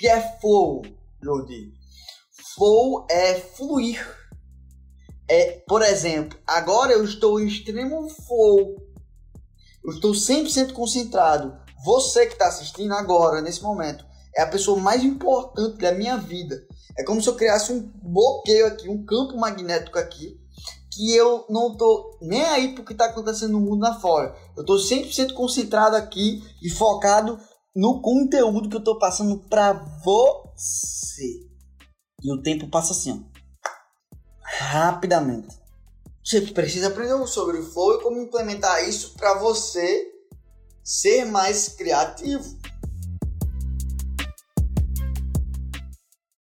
que é flow, Jordi? Flow é fluir. É, por exemplo, agora eu estou em extremo flow. Eu estou 100% concentrado. Você que está assistindo agora, nesse momento, é a pessoa mais importante da minha vida. É como se eu criasse um bloqueio aqui, um campo magnético aqui, que eu não tô nem aí pro que tá acontecendo no mundo lá fora. Eu tô 100% concentrado aqui e focado no conteúdo que eu tô passando para você. E o tempo passa assim, ó. Rapidamente. Você precisa aprender sobre o flow e como implementar isso para você ser mais criativo.